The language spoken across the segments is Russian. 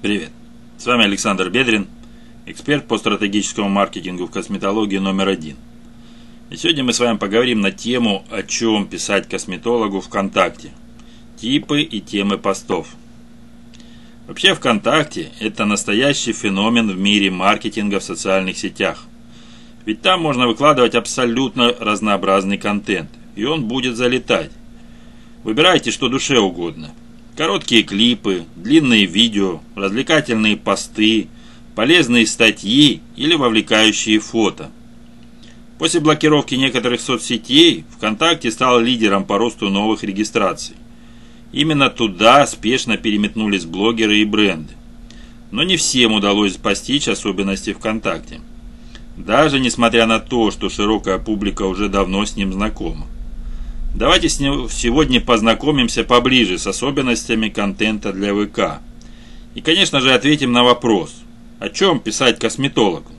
Привет. С вами Александр Бедрин, эксперт по стратегическому маркетингу в косметологии номер один. И сегодня мы с вами поговорим на тему, о чем писать косметологу ВКонтакте. Типы и темы постов. Вообще ВКонтакте – это настоящий феномен в мире маркетинга в социальных сетях. Ведь там можно выкладывать абсолютно разнообразный контент, и он будет залетать. Выбирайте, что душе угодно – Короткие клипы, длинные видео, развлекательные посты, полезные статьи или вовлекающие фото. После блокировки некоторых соцсетей ВКонтакте стал лидером по росту новых регистраций. Именно туда спешно переметнулись блогеры и бренды. Но не всем удалось постичь особенности ВКонтакте. Даже несмотря на то, что широкая публика уже давно с ним знакома. Давайте сегодня познакомимся поближе с особенностями контента для ВК. И, конечно же, ответим на вопрос, о чем писать косметологу.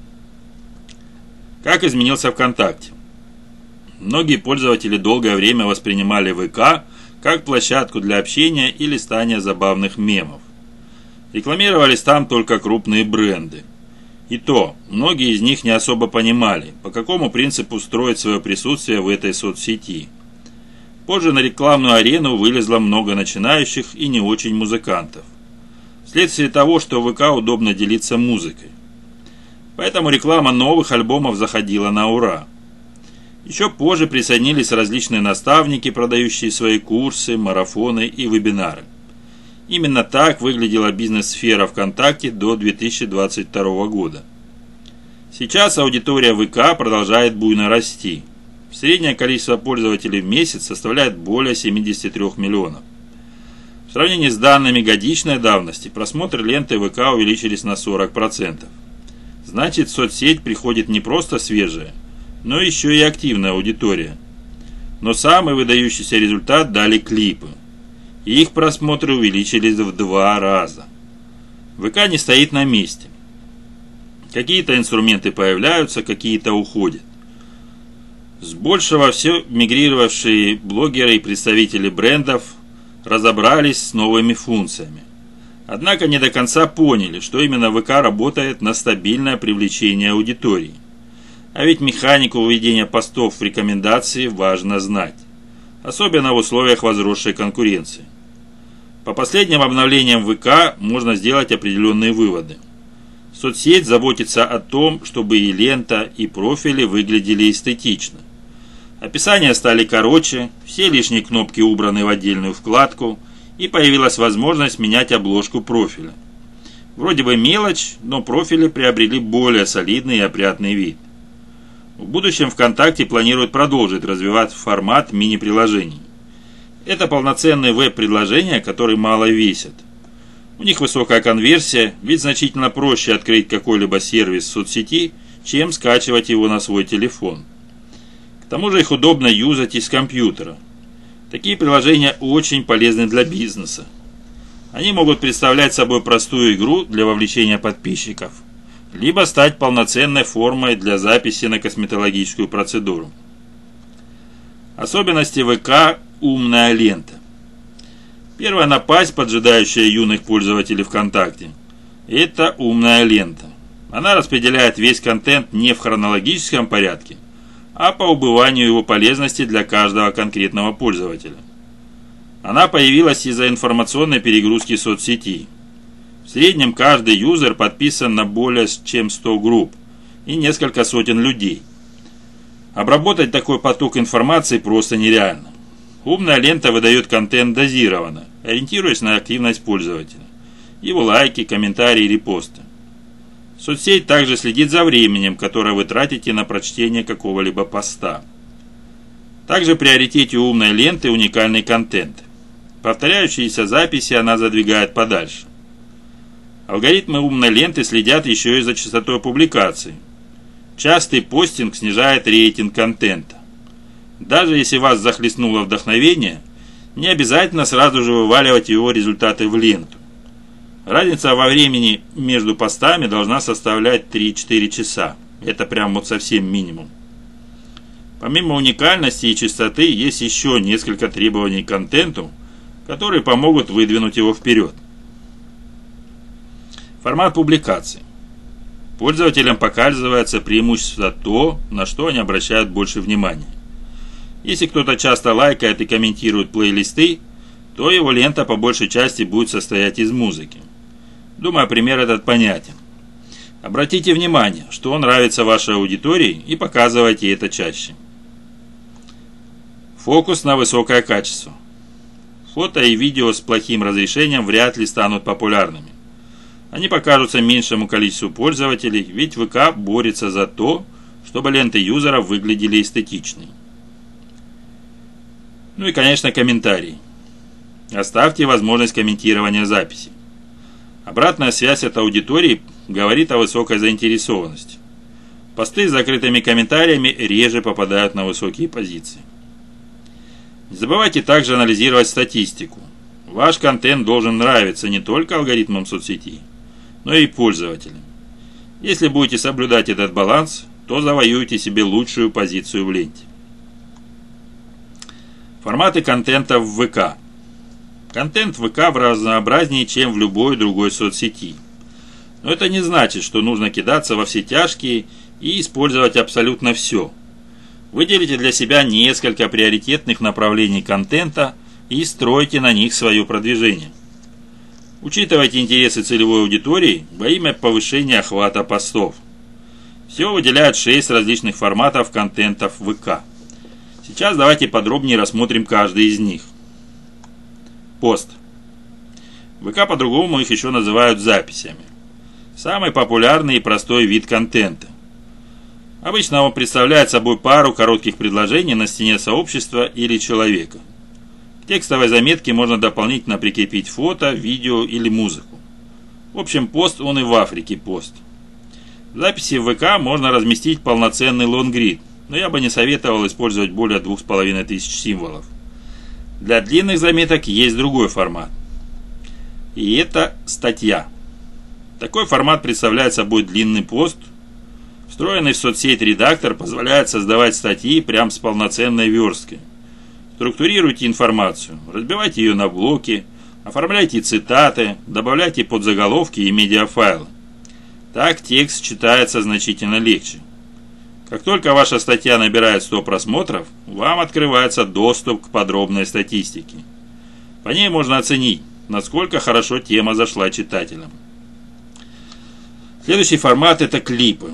Как изменился ВКонтакте? Многие пользователи долгое время воспринимали ВК как площадку для общения и листания забавных мемов. Рекламировались там только крупные бренды. И то, многие из них не особо понимали, по какому принципу строить свое присутствие в этой соцсети – Позже на рекламную арену вылезло много начинающих и не очень музыкантов. Вследствие того, что в ВК удобно делиться музыкой. Поэтому реклама новых альбомов заходила на ура. Еще позже присоединились различные наставники, продающие свои курсы, марафоны и вебинары. Именно так выглядела бизнес-сфера ВКонтакте до 2022 года. Сейчас аудитория ВК продолжает буйно расти – Среднее количество пользователей в месяц составляет более 73 миллионов. В сравнении с данными годичной давности просмотры ленты ВК увеличились на 40%. Значит, соцсеть приходит не просто свежая, но еще и активная аудитория. Но самый выдающийся результат дали клипы. их просмотры увеличились в два раза. ВК не стоит на месте. Какие-то инструменты появляются, какие-то уходят. С большего все мигрировавшие блогеры и представители брендов разобрались с новыми функциями. Однако не до конца поняли, что именно ВК работает на стабильное привлечение аудитории. А ведь механику введения постов в рекомендации важно знать. Особенно в условиях возросшей конкуренции. По последним обновлениям ВК можно сделать определенные выводы. Соцсеть заботится о том, чтобы и лента, и профили выглядели эстетично. Описания стали короче, все лишние кнопки убраны в отдельную вкладку, и появилась возможность менять обложку профиля. Вроде бы мелочь, но профили приобрели более солидный и опрятный вид. В будущем ВКонтакте планирует продолжить развивать формат мини-приложений. Это полноценные веб-предложения, которые мало весят. У них высокая конверсия, ведь значительно проще открыть какой-либо сервис соцсети, чем скачивать его на свой телефон. Тому же их удобно юзать из компьютера. Такие приложения очень полезны для бизнеса. Они могут представлять собой простую игру для вовлечения подписчиков, либо стать полноценной формой для записи на косметологическую процедуру. Особенности ВК «Умная лента». Первая напасть, поджидающая юных пользователей ВКонтакте, это умная лента. Она распределяет весь контент не в хронологическом порядке – а по убыванию его полезности для каждого конкретного пользователя. Она появилась из-за информационной перегрузки соцсети. В среднем каждый юзер подписан на более чем 100 групп и несколько сотен людей. Обработать такой поток информации просто нереально. Умная лента выдает контент дозированно, ориентируясь на активность пользователя, его лайки, комментарии, репосты. Соцсеть также следит за временем, которое вы тратите на прочтение какого-либо поста. Также приоритете умной ленты уникальный контент. Повторяющиеся записи она задвигает подальше. Алгоритмы умной ленты следят еще и за частотой публикаций. Частый постинг снижает рейтинг контента. Даже если вас захлестнуло вдохновение, не обязательно сразу же вываливать его результаты в ленту. Разница во времени между постами должна составлять 3-4 часа. Это прям вот совсем минимум. Помимо уникальности и чистоты, есть еще несколько требований к контенту, которые помогут выдвинуть его вперед. Формат публикации. Пользователям показывается преимущество то, на что они обращают больше внимания. Если кто-то часто лайкает и комментирует плейлисты, то его лента по большей части будет состоять из музыки. Думаю, пример этот понятен. Обратите внимание, что нравится вашей аудитории и показывайте это чаще. Фокус на высокое качество. Фото и видео с плохим разрешением вряд ли станут популярными. Они покажутся меньшему количеству пользователей, ведь ВК борется за то, чтобы ленты юзеров выглядели эстетичной. Ну и, конечно, комментарии. Оставьте возможность комментирования записи. Обратная связь от аудитории говорит о высокой заинтересованности. Посты с закрытыми комментариями реже попадают на высокие позиции. Не забывайте также анализировать статистику. Ваш контент должен нравиться не только алгоритмам соцсети, но и пользователям. Если будете соблюдать этот баланс, то завоюете себе лучшую позицию в ленте. Форматы контента в ВК. Контент ВК в разнообразнее, чем в любой другой соцсети. Но это не значит, что нужно кидаться во все тяжкие и использовать абсолютно все. Выделите для себя несколько приоритетных направлений контента и стройте на них свое продвижение. Учитывайте интересы целевой аудитории во имя повышения охвата постов. Все выделяют 6 различных форматов контентов ВК. Сейчас давайте подробнее рассмотрим каждый из них. Пост. ВК по-другому их еще называют записями. Самый популярный и простой вид контента. Обычно он представляет собой пару коротких предложений на стене сообщества или человека текстовой заметке можно дополнительно прикрепить фото, видео или музыку. В общем, пост он и в Африке пост. В записи в ВК можно разместить полноценный лонгрид, но я бы не советовал использовать более 2500 символов. Для длинных заметок есть другой формат. И это статья. Такой формат представляет собой длинный пост. Встроенный в соцсеть редактор позволяет создавать статьи прямо с полноценной версткой. Структурируйте информацию, разбивайте ее на блоки, оформляйте цитаты, добавляйте подзаголовки и медиафайлы. Так текст читается значительно легче. Как только ваша статья набирает 100 просмотров, вам открывается доступ к подробной статистике. По ней можно оценить, насколько хорошо тема зашла читателям. Следующий формат это клипы.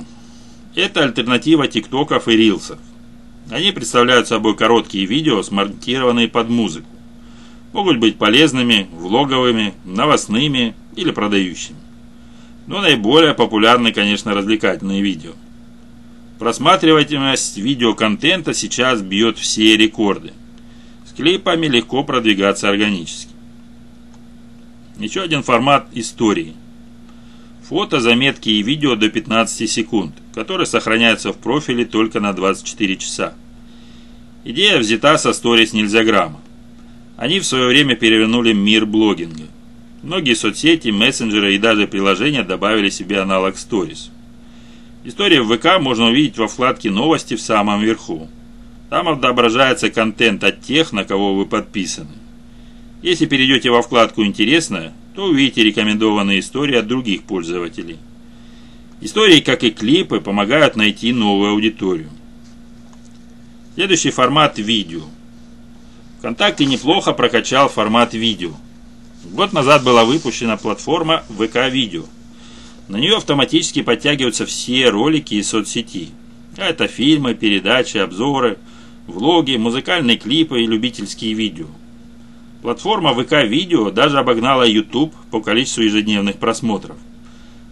Это альтернатива тиктоков и рилсов. Они представляют собой короткие видео, смонтированные под музыку. Могут быть полезными, влоговыми, новостными или продающими. Но наиболее популярны, конечно, развлекательные видео. Просматриваемость видеоконтента сейчас бьет все рекорды. С клипами легко продвигаться органически. Еще один формат истории. Фото, заметки и видео до 15 секунд который сохраняется в профиле только на 24 часа. Идея взята со сторис Нельзяграмма. Они в свое время перевернули мир блогинга. Многие соцсети, мессенджеры и даже приложения добавили себе аналог сторис. История в ВК можно увидеть во вкладке «Новости» в самом верху. Там отображается контент от тех, на кого вы подписаны. Если перейдете во вкладку «Интересное», то увидите рекомендованные истории от других пользователей. Истории, как и клипы, помогают найти новую аудиторию. Следующий формат – видео. ВКонтакте неплохо прокачал формат видео. Год назад была выпущена платформа ВК Видео. На нее автоматически подтягиваются все ролики из соцсети. Это фильмы, передачи, обзоры, влоги, музыкальные клипы и любительские видео. Платформа ВК Видео даже обогнала YouTube по количеству ежедневных просмотров –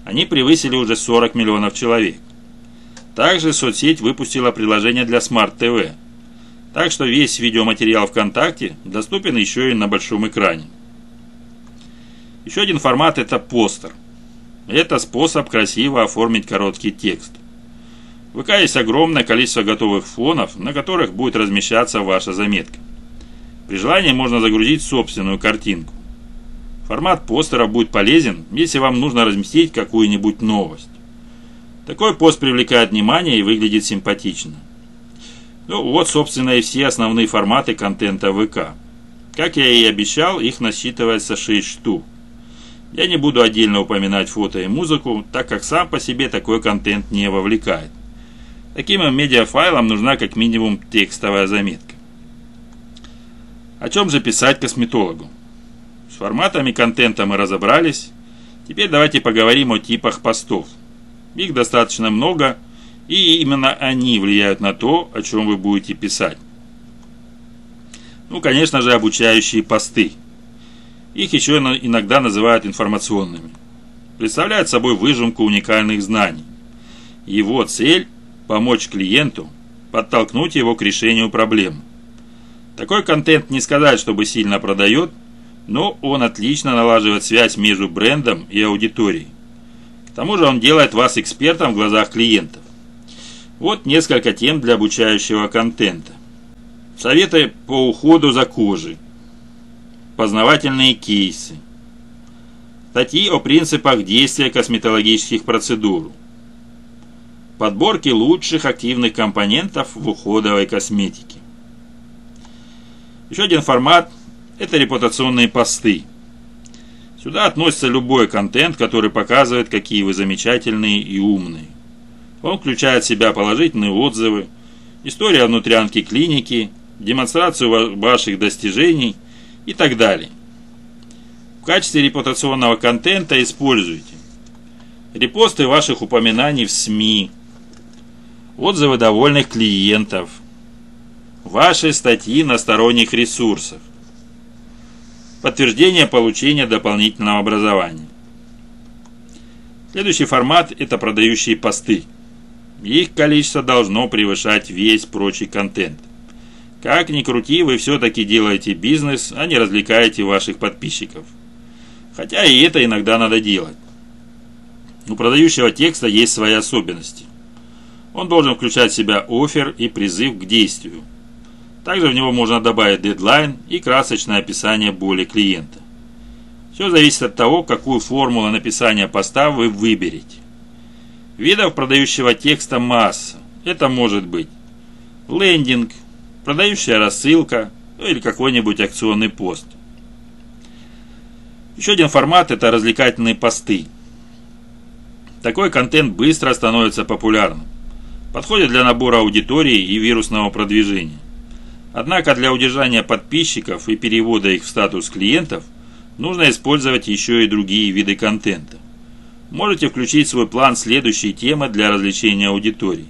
они превысили уже 40 миллионов человек. Также соцсеть выпустила приложение для Smart TV. Так что весь видеоматериал ВКонтакте доступен еще и на большом экране. Еще один формат это постер. Это способ красиво оформить короткий текст. В ВК есть огромное количество готовых фонов, на которых будет размещаться ваша заметка. При желании можно загрузить собственную картинку. Формат постера будет полезен, если вам нужно разместить какую-нибудь новость. Такой пост привлекает внимание и выглядит симпатично. Ну вот, собственно, и все основные форматы контента ВК. Как я и обещал, их насчитывается 6 штук. Я не буду отдельно упоминать фото и музыку, так как сам по себе такой контент не вовлекает. Таким медиафайлам нужна как минимум текстовая заметка. О чем же писать косметологу? С форматами контента мы разобрались. Теперь давайте поговорим о типах постов. Их достаточно много, и именно они влияют на то, о чем вы будете писать. Ну, конечно же, обучающие посты. Их еще иногда называют информационными. Представляют собой выжимку уникальных знаний. Его цель – помочь клиенту, подтолкнуть его к решению проблем. Такой контент не сказать, чтобы сильно продает, но он отлично налаживает связь между брендом и аудиторией. К тому же он делает вас экспертом в глазах клиентов. Вот несколько тем для обучающего контента. Советы по уходу за кожей. Познавательные кейсы. Статьи о принципах действия косметологических процедур. Подборки лучших активных компонентов в уходовой косметике. Еще один формат – это репутационные посты. Сюда относится любой контент, который показывает, какие вы замечательные и умные. Он включает в себя положительные отзывы, историю о внутрянке клиники, демонстрацию ваших достижений и так далее. В качестве репутационного контента используйте репосты ваших упоминаний в СМИ, отзывы довольных клиентов – Ваши статьи на сторонних ресурсах. Подтверждение получения дополнительного образования. Следующий формат – это продающие посты. Их количество должно превышать весь прочий контент. Как ни крути, вы все-таки делаете бизнес, а не развлекаете ваших подписчиков. Хотя и это иногда надо делать. У продающего текста есть свои особенности. Он должен включать в себя офер и призыв к действию. Также в него можно добавить дедлайн и красочное описание боли клиента. Все зависит от того, какую формулу написания поста вы выберете. Видов продающего текста масса. Это может быть лендинг, продающая рассылка ну или какой-нибудь акционный пост. Еще один формат – это развлекательные посты. Такой контент быстро становится популярным. Подходит для набора аудитории и вирусного продвижения. Однако для удержания подписчиков и перевода их в статус клиентов нужно использовать еще и другие виды контента. Можете включить в свой план следующие темы для развлечения аудитории.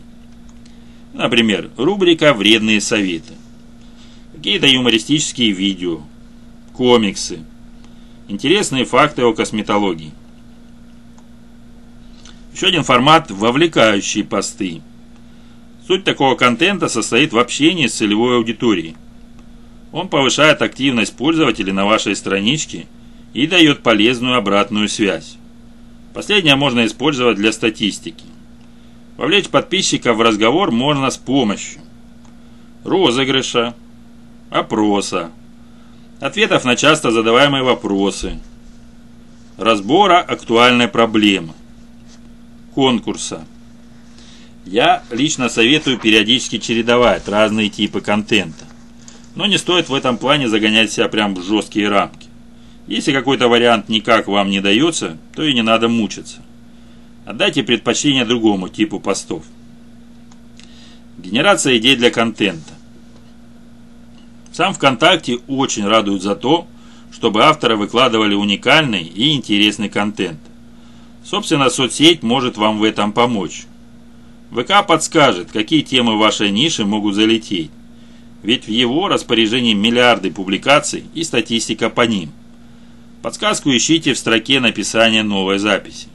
Например, рубрика «Вредные советы», какие-то юмористические видео, комиксы, интересные факты о косметологии. Еще один формат – вовлекающие посты – Суть такого контента состоит в общении с целевой аудиторией. Он повышает активность пользователей на вашей страничке и дает полезную обратную связь. Последнее можно использовать для статистики. Вовлечь подписчиков в разговор можно с помощью розыгрыша, опроса, ответов на часто задаваемые вопросы, разбора актуальной проблемы, конкурса – я лично советую периодически чередовать разные типы контента. Но не стоит в этом плане загонять себя прям в жесткие рамки. Если какой-то вариант никак вам не дается, то и не надо мучиться. Отдайте предпочтение другому типу постов. Генерация идей для контента. Сам ВКонтакте очень радует за то, чтобы авторы выкладывали уникальный и интересный контент. Собственно, соцсеть может вам в этом помочь. ВК подскажет, какие темы вашей ниши могут залететь. Ведь в его распоряжении миллиарды публикаций и статистика по ним. Подсказку ищите в строке написания новой записи.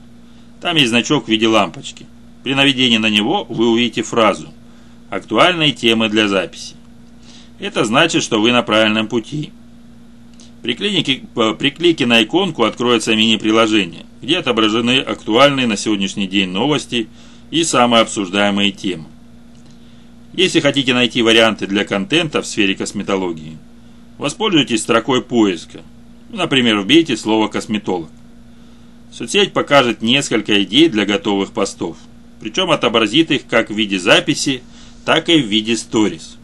Там есть значок в виде лампочки. При наведении на него вы увидите фразу «Актуальные темы для записи». Это значит, что вы на правильном пути. При клике, при клике на иконку откроется мини-приложение, где отображены актуальные на сегодняшний день новости – и самые обсуждаемые темы. Если хотите найти варианты для контента в сфере косметологии, воспользуйтесь строкой поиска. Например, вбейте слово «косметолог». Соцсеть покажет несколько идей для готовых постов, причем отобразит их как в виде записи, так и в виде сторис.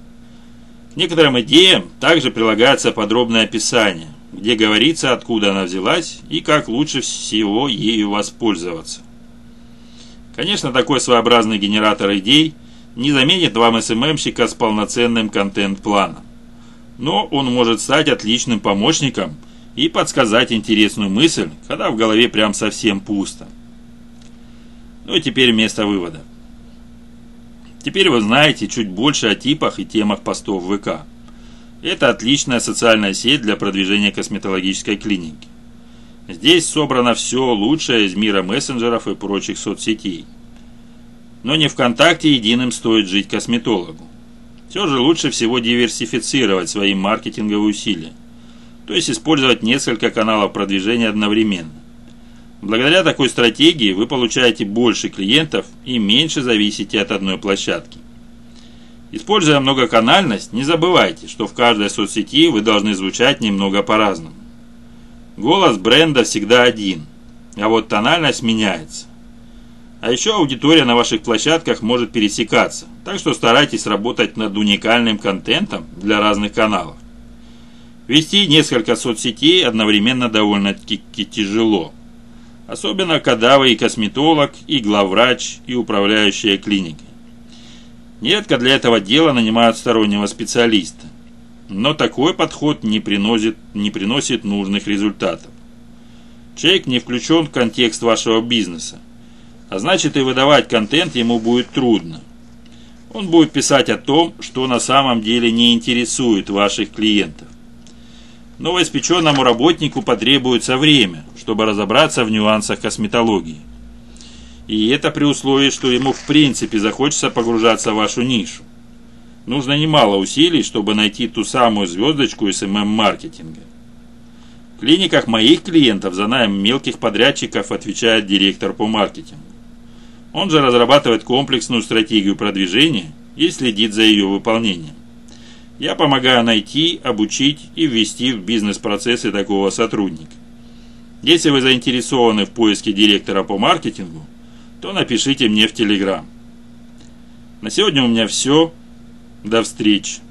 К некоторым идеям также прилагается подробное описание, где говорится, откуда она взялась и как лучше всего ею воспользоваться. Конечно, такой своеобразный генератор идей не заменит вам СММщика с полноценным контент-планом. Но он может стать отличным помощником и подсказать интересную мысль, когда в голове прям совсем пусто. Ну и теперь место вывода. Теперь вы знаете чуть больше о типах и темах постов ВК. Это отличная социальная сеть для продвижения косметологической клиники. Здесь собрано все лучшее из мира мессенджеров и прочих соцсетей. Но не ВКонтакте единым стоит жить косметологу. Все же лучше всего диверсифицировать свои маркетинговые усилия. То есть использовать несколько каналов продвижения одновременно. Благодаря такой стратегии вы получаете больше клиентов и меньше зависите от одной площадки. Используя многоканальность, не забывайте, что в каждой соцсети вы должны звучать немного по-разному. Голос бренда всегда один, а вот тональность меняется. А еще аудитория на ваших площадках может пересекаться, так что старайтесь работать над уникальным контентом для разных каналов. Вести несколько соцсетей одновременно довольно-таки тяжело – Особенно, когда вы и косметолог, и главврач, и управляющая клиникой. Нередко для этого дела нанимают стороннего специалиста. Но такой подход не приносит, не приносит нужных результатов. Человек не включен в контекст вашего бизнеса. А значит и выдавать контент ему будет трудно. Он будет писать о том, что на самом деле не интересует ваших клиентов. Новоиспеченному работнику потребуется время, чтобы разобраться в нюансах косметологии. И это при условии, что ему в принципе захочется погружаться в вашу нишу. Нужно немало усилий, чтобы найти ту самую звездочку СММ-маркетинга. В клиниках моих клиентов за найм мелких подрядчиков отвечает директор по маркетингу. Он же разрабатывает комплексную стратегию продвижения и следит за ее выполнением. Я помогаю найти, обучить и ввести в бизнес-процессы такого сотрудника. Если вы заинтересованы в поиске директора по маркетингу, то напишите мне в Телеграм. На сегодня у меня все. До встречи.